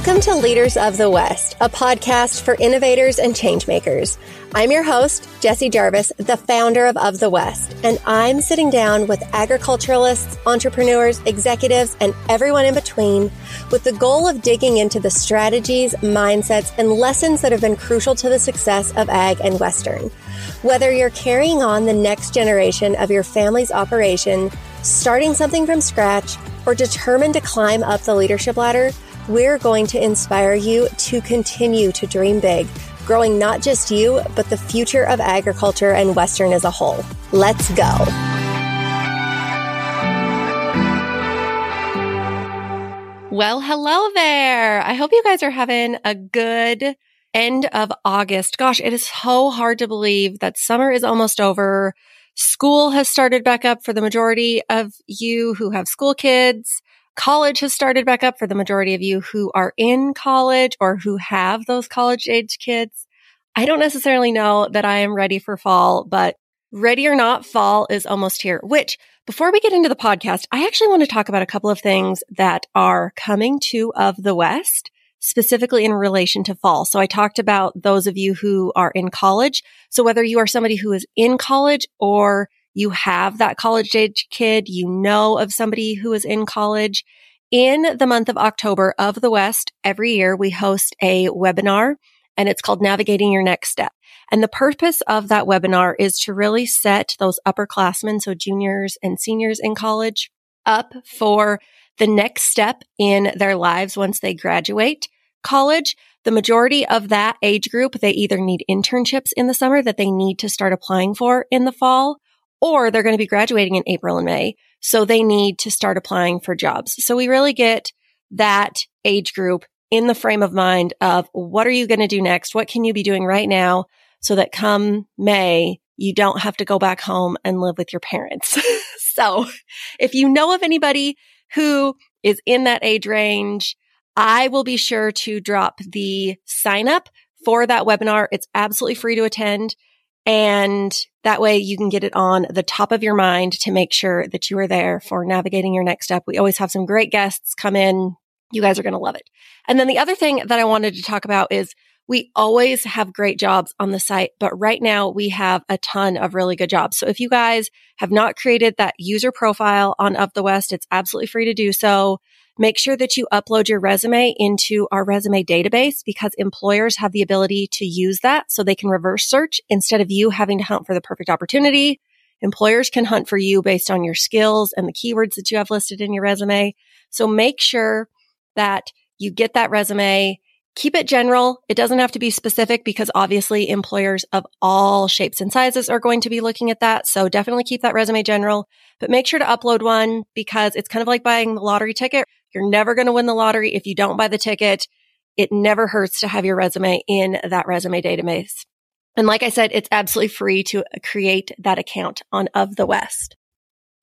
Welcome to Leaders of the West, a podcast for innovators and changemakers. I'm your host, Jessie Jarvis, the founder of Of the West, and I'm sitting down with agriculturalists, entrepreneurs, executives, and everyone in between with the goal of digging into the strategies, mindsets, and lessons that have been crucial to the success of ag and Western. Whether you're carrying on the next generation of your family's operation, starting something from scratch, or determined to climb up the leadership ladder, we're going to inspire you to continue to dream big, growing not just you, but the future of agriculture and Western as a whole. Let's go. Well, hello there. I hope you guys are having a good end of August. Gosh, it is so hard to believe that summer is almost over. School has started back up for the majority of you who have school kids. College has started back up for the majority of you who are in college or who have those college age kids. I don't necessarily know that I am ready for fall, but ready or not, fall is almost here, which before we get into the podcast, I actually want to talk about a couple of things that are coming to of the West, specifically in relation to fall. So I talked about those of you who are in college. So whether you are somebody who is in college or you have that college age kid, you know of somebody who is in college. In the month of October of the West, every year we host a webinar and it's called Navigating Your Next Step. And the purpose of that webinar is to really set those upperclassmen, so juniors and seniors in college, up for the next step in their lives once they graduate college. The majority of that age group, they either need internships in the summer that they need to start applying for in the fall, or they're going to be graduating in April and May. So they need to start applying for jobs. So we really get that age group in the frame of mind of what are you going to do next? What can you be doing right now so that come May, you don't have to go back home and live with your parents. so if you know of anybody who is in that age range, I will be sure to drop the sign up for that webinar. It's absolutely free to attend. And that way you can get it on the top of your mind to make sure that you are there for navigating your next step. We always have some great guests come in. You guys are going to love it. And then the other thing that I wanted to talk about is we always have great jobs on the site, but right now we have a ton of really good jobs. So if you guys have not created that user profile on Of the West, it's absolutely free to do so. Make sure that you upload your resume into our resume database because employers have the ability to use that so they can reverse search instead of you having to hunt for the perfect opportunity. Employers can hunt for you based on your skills and the keywords that you have listed in your resume. So make sure that you get that resume. Keep it general. It doesn't have to be specific because obviously employers of all shapes and sizes are going to be looking at that. So definitely keep that resume general, but make sure to upload one because it's kind of like buying the lottery ticket. You're never going to win the lottery if you don't buy the ticket. It never hurts to have your resume in that resume database. And like I said, it's absolutely free to uh, create that account on Of the West.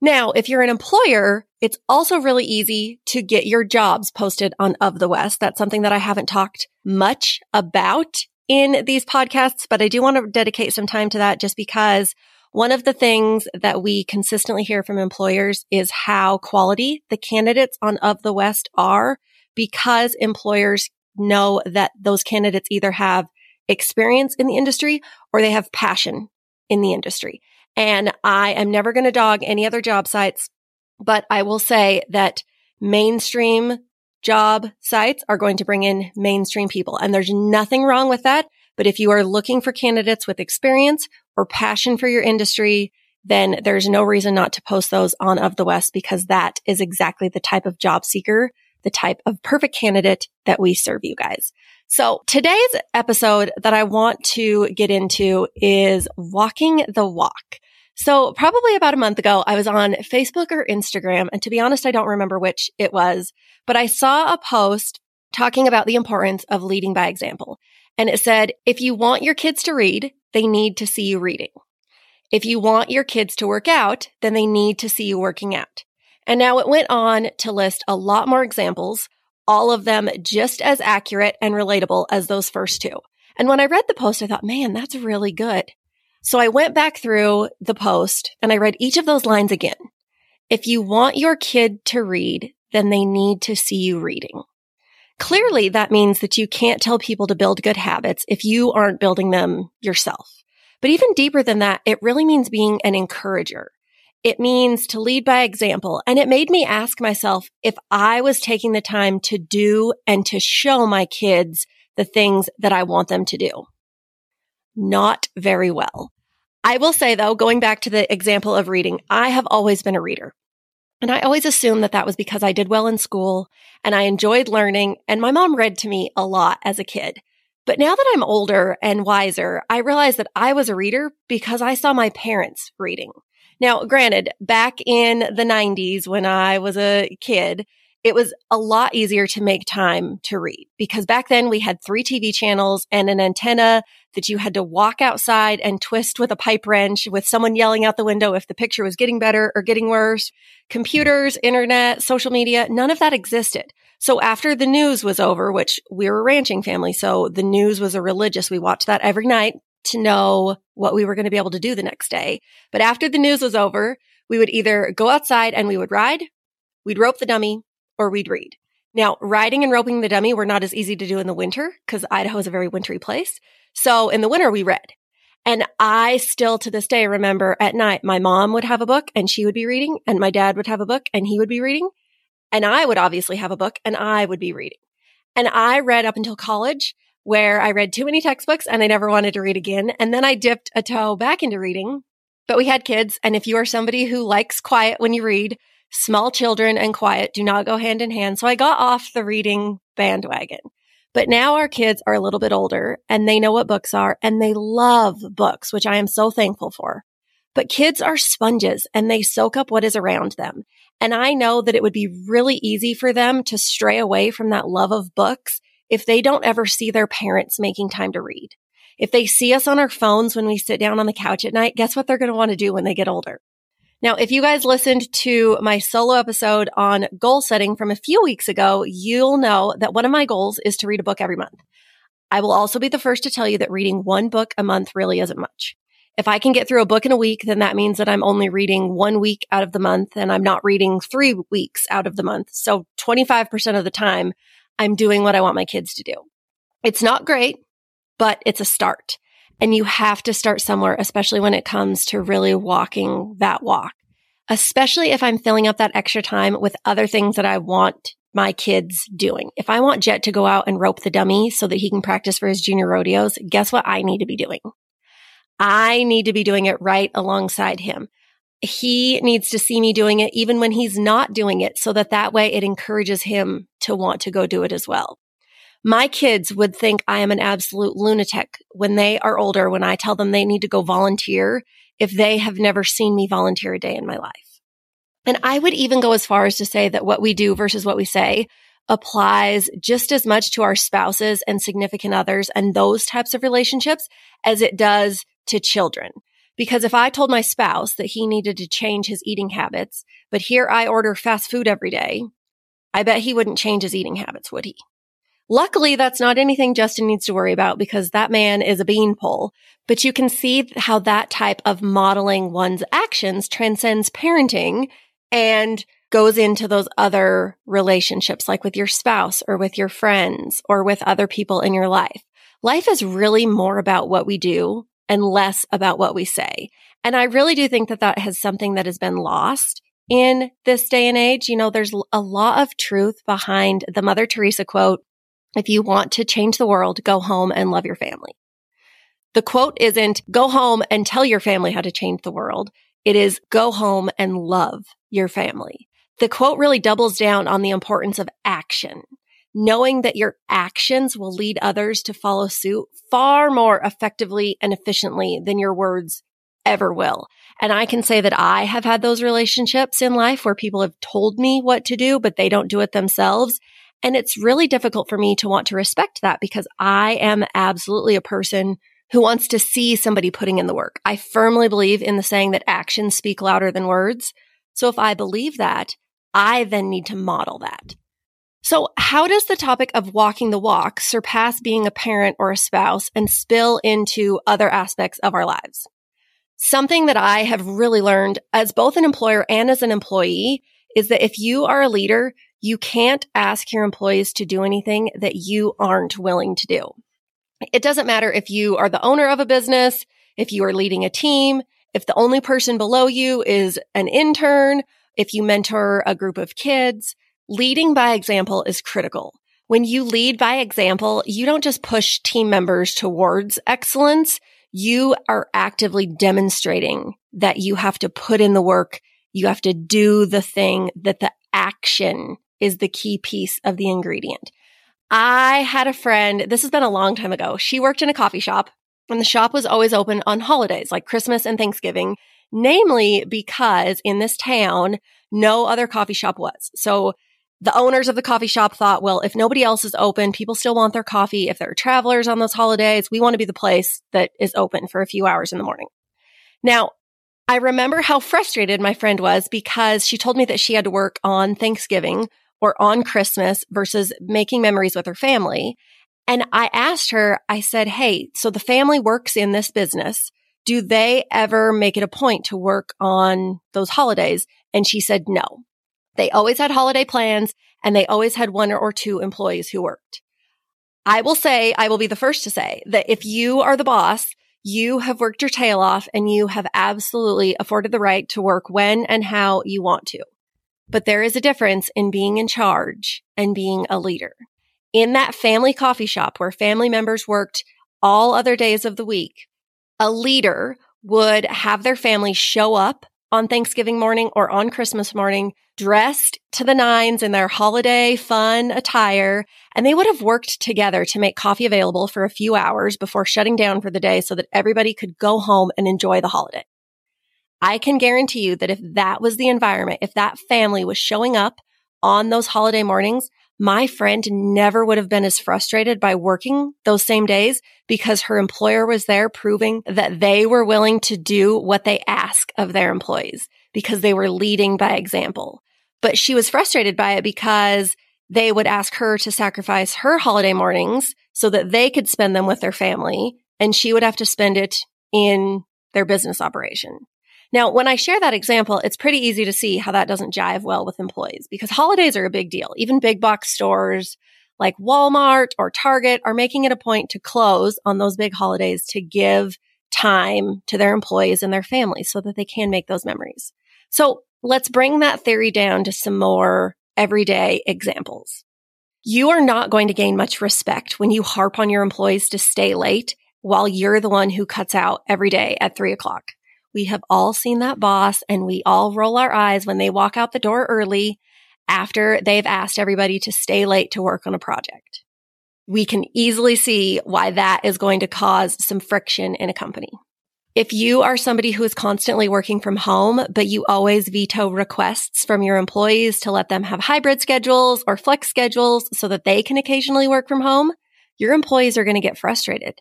Now, if you're an employer, it's also really easy to get your jobs posted on Of the West. That's something that I haven't talked much about in these podcasts, but I do want to dedicate some time to that just because one of the things that we consistently hear from employers is how quality the candidates on Of the West are because employers know that those candidates either have experience in the industry or they have passion in the industry. And I am never going to dog any other job sites, but I will say that mainstream job sites are going to bring in mainstream people. And there's nothing wrong with that. But if you are looking for candidates with experience or passion for your industry, then there's no reason not to post those on Of the West because that is exactly the type of job seeker, the type of perfect candidate that we serve you guys. So today's episode that I want to get into is walking the walk. So probably about a month ago, I was on Facebook or Instagram. And to be honest, I don't remember which it was, but I saw a post talking about the importance of leading by example. And it said, if you want your kids to read, they need to see you reading. If you want your kids to work out, then they need to see you working out. And now it went on to list a lot more examples, all of them just as accurate and relatable as those first two. And when I read the post, I thought, man, that's really good. So I went back through the post and I read each of those lines again. If you want your kid to read, then they need to see you reading. Clearly, that means that you can't tell people to build good habits if you aren't building them yourself. But even deeper than that, it really means being an encourager. It means to lead by example. And it made me ask myself if I was taking the time to do and to show my kids the things that I want them to do. Not very well. I will say though, going back to the example of reading, I have always been a reader. And I always assumed that that was because I did well in school and I enjoyed learning. And my mom read to me a lot as a kid. But now that I'm older and wiser, I realize that I was a reader because I saw my parents reading. Now, granted, back in the 90s when I was a kid, it was a lot easier to make time to read because back then we had three TV channels and an antenna that you had to walk outside and twist with a pipe wrench with someone yelling out the window if the picture was getting better or getting worse. Computers, internet, social media, none of that existed. So after the news was over, which we were a ranching family, so the news was a religious, we watched that every night to know what we were going to be able to do the next day. But after the news was over, we would either go outside and we would ride, we'd rope the dummy, or we'd read. Now, riding and roping the dummy were not as easy to do in the winter because Idaho is a very wintry place. So in the winter, we read. And I still to this day remember at night, my mom would have a book and she would be reading, and my dad would have a book and he would be reading. And I would obviously have a book and I would be reading. And I read up until college where I read too many textbooks and I never wanted to read again. And then I dipped a toe back into reading. But we had kids. And if you are somebody who likes quiet when you read, small children and quiet do not go hand in hand. So I got off the reading bandwagon. But now our kids are a little bit older and they know what books are and they love books, which I am so thankful for. But kids are sponges and they soak up what is around them. And I know that it would be really easy for them to stray away from that love of books if they don't ever see their parents making time to read. If they see us on our phones when we sit down on the couch at night, guess what they're going to want to do when they get older? Now, if you guys listened to my solo episode on goal setting from a few weeks ago, you'll know that one of my goals is to read a book every month. I will also be the first to tell you that reading one book a month really isn't much. If I can get through a book in a week, then that means that I'm only reading one week out of the month and I'm not reading three weeks out of the month. So 25% of the time, I'm doing what I want my kids to do. It's not great, but it's a start. And you have to start somewhere, especially when it comes to really walking that walk. Especially if I'm filling up that extra time with other things that I want my kids doing. If I want Jhett to go out and rope the dummy so that he can practice for his junior rodeos, guess what I need to be doing? I need to be doing it right alongside him. He needs to see me doing it even when he's not doing it so that that way it encourages him to want to go do it as well. My kids would think I am an absolute lunatic when they are older, when I tell them they need to go volunteer if they have never seen me volunteer a day in my life. And I would even go as far as to say that what we do versus what we say applies just as much to our spouses and significant others and those types of relationships as it does to children. Because if I told my spouse that he needed to change his eating habits, but here I order fast food every day, I bet he wouldn't change his eating habits, would he? Luckily, that's not anything Justin needs to worry about because that man is a beanpole. But you can see how that type of modeling one's actions transcends parenting and goes into those other relationships, like with your spouse or with your friends or with other people in your life. Life is really more about what we do and less about what we say. And I really do think that that has something that has been lost in this day and age. You know, there's a lot of truth behind the Mother Teresa quote if you want to change the world, go home and love your family. The quote isn't go home and tell your family how to change the world. It is go home and love your family. The quote really doubles down on the importance of action, knowing that your actions will lead others to follow suit far more effectively and efficiently than your words ever will. And I can say that I have had those relationships in life where people have told me what to do, but they don't do it themselves. And it's really difficult for me to want to respect that because I am absolutely a person who wants to see somebody putting in the work. I firmly believe in the saying that actions speak louder than words. So if I believe that, I then need to model that. So how does the topic of walking the walk surpass being a parent or a spouse and spill into other aspects of our lives? Something that I have really learned as both an employer and as an employee is that if you are a leader, You can't ask your employees to do anything that you aren't willing to do. It doesn't matter if you are the owner of a business, if you are leading a team, if the only person below you is an intern, if you mentor a group of kids, leading by example is critical. When you lead by example, you don't just push team members towards excellence. You are actively demonstrating that you have to put in the work. You have to do the thing that the action is the key piece of the ingredient. I had a friend, this has been a long time ago. She worked in a coffee shop and the shop was always open on holidays like Christmas and Thanksgiving, namely because in this town, no other coffee shop was. So the owners of the coffee shop thought, well, if nobody else is open, people still want their coffee. If there are travelers on those holidays, we want to be the place that is open for a few hours in the morning. Now, I remember how frustrated my friend was because she told me that she had to work on Thanksgiving or on Christmas versus making memories with her family. And I asked her, I said, Hey, so the family works in this business. Do they ever make it a point to work on those holidays? And she said, no. They always had holiday plans and they always had one or two employees who worked. I will say, I will be the first to say that if you are the boss, you have worked your tail off and you have absolutely afforded the right to work when and how you want to. But there is a difference in being in charge and being a leader. In that family coffee shop where family members worked all other days of the week, a leader would have their family show up on Thanksgiving morning or on Christmas morning, dressed to the nines in their holiday fun attire. And they would have worked together to make coffee available for a few hours before shutting down for the day so that everybody could go home and enjoy the holiday. I can guarantee you that if that was the environment, if that family was showing up on those holiday mornings, my friend never would have been as frustrated by working those same days because her employer was there proving that they were willing to do what they ask of their employees because they were leading by example. But she was frustrated by it because they would ask her to sacrifice her holiday mornings so that they could spend them with their family and she would have to spend it in their business operation. Now, when I share that example, it's pretty easy to see how that doesn't jive well with employees because holidays are a big deal. Even big box stores like Walmart or Target are making it a point to close on those big holidays to give time to their employees and their families so that they can make those memories. So let's bring that theory down to some more everyday examples. You are not going to gain much respect when you harp on your employees to stay late while you're the one who cuts out every day at three o'clock. We have all seen that boss and we all roll our eyes when they walk out the door early after they've asked everybody to stay late to work on a project. We can easily see why that is going to cause some friction in a company. If you are somebody who is constantly working from home, but you always veto requests from your employees to let them have hybrid schedules or flex schedules so that they can occasionally work from home, your employees are going to get frustrated.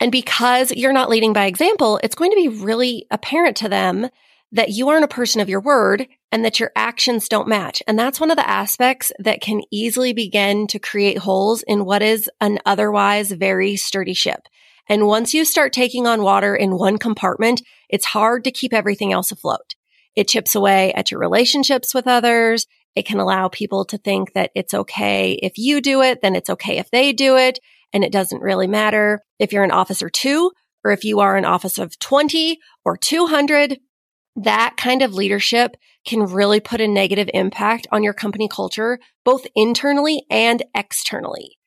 And because you're not leading by example, it's going to be really apparent to them that you aren't a person of your word and that your actions don't match. And that's one of the aspects that can easily begin to create holes in what is an otherwise very sturdy ship. And once you start taking on water in one compartment, it's hard to keep everything else afloat. It chips away at your relationships with others. It can allow people to think that it's okay if you do it, then it's okay if they do it and it doesn't really matter if you're an officer two or if you are an office of 20 or 200. That kind of leadership can really put a negative impact on your company culture, both internally and externally.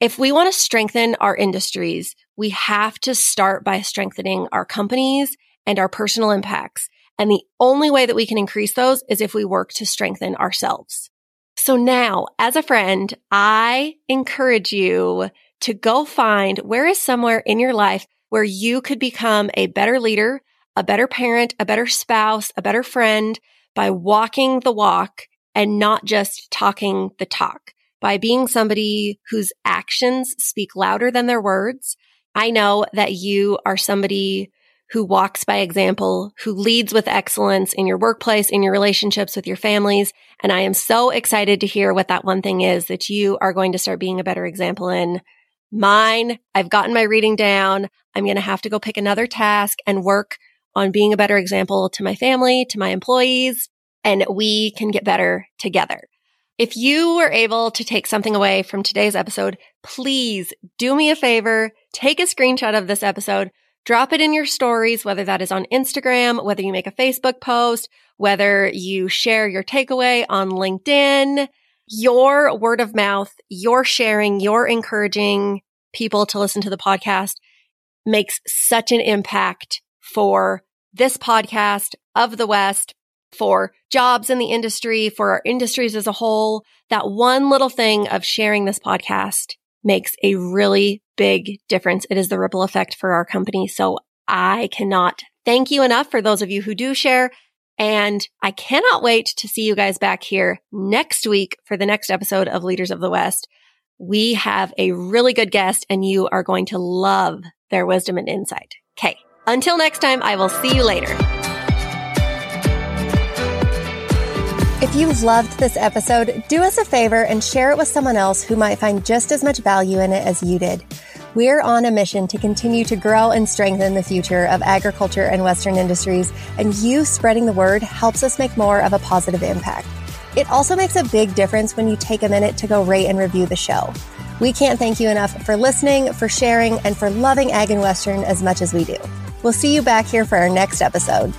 If we want to strengthen our industries, we have to start by strengthening our companies and our personal impacts. And the only way that we can increase those is if we work to strengthen ourselves. So now, as a friend, I encourage you to go find where is somewhere in your life where you could become a better leader, a better parent, a better spouse, a better friend by walking the walk and not just talking the talk by being somebody whose actions speak louder than their words. I know that you are somebody who walks by example, who leads with excellence in your workplace, in your relationships with your families. And I am so excited to hear what that one thing is that you are going to start being a better example in mine. I've gotten my reading down. I'm going to have to go pick another task and work on being a better example to my family, to my employees, and we can get better together. If you were able to take something away from today's episode, please do me a favor, take a screenshot of this episode, drop it in your stories, whether that is on Instagram, whether you make a Facebook post, whether you share your takeaway on LinkedIn, your word of mouth, your sharing, your encouraging people to listen to the podcast makes such an impact for this podcast of the West, for jobs in the industry, for our industries as a whole. That one little thing of sharing this podcast makes a really big difference. It is the ripple effect for our company. So I cannot thank you enough for those of you who do share. And I cannot wait to see you guys back here next week for the next episode of Leaders of the West. We have a really good guest and you are going to love their wisdom and insight. Okay. Until next time, I will see you later. If you loved this episode, do us a favor and share it with someone else who might find just as much value in it as you did. We're on a mission to continue to grow and strengthen the future of agriculture and Western industries, and you spreading the word helps us make more of a positive impact. It also makes a big difference when you take a minute to go rate and review the show. We can't thank you enough for listening, for sharing, and for loving Ag and Western as much as we do. We'll see you back here for our next episode.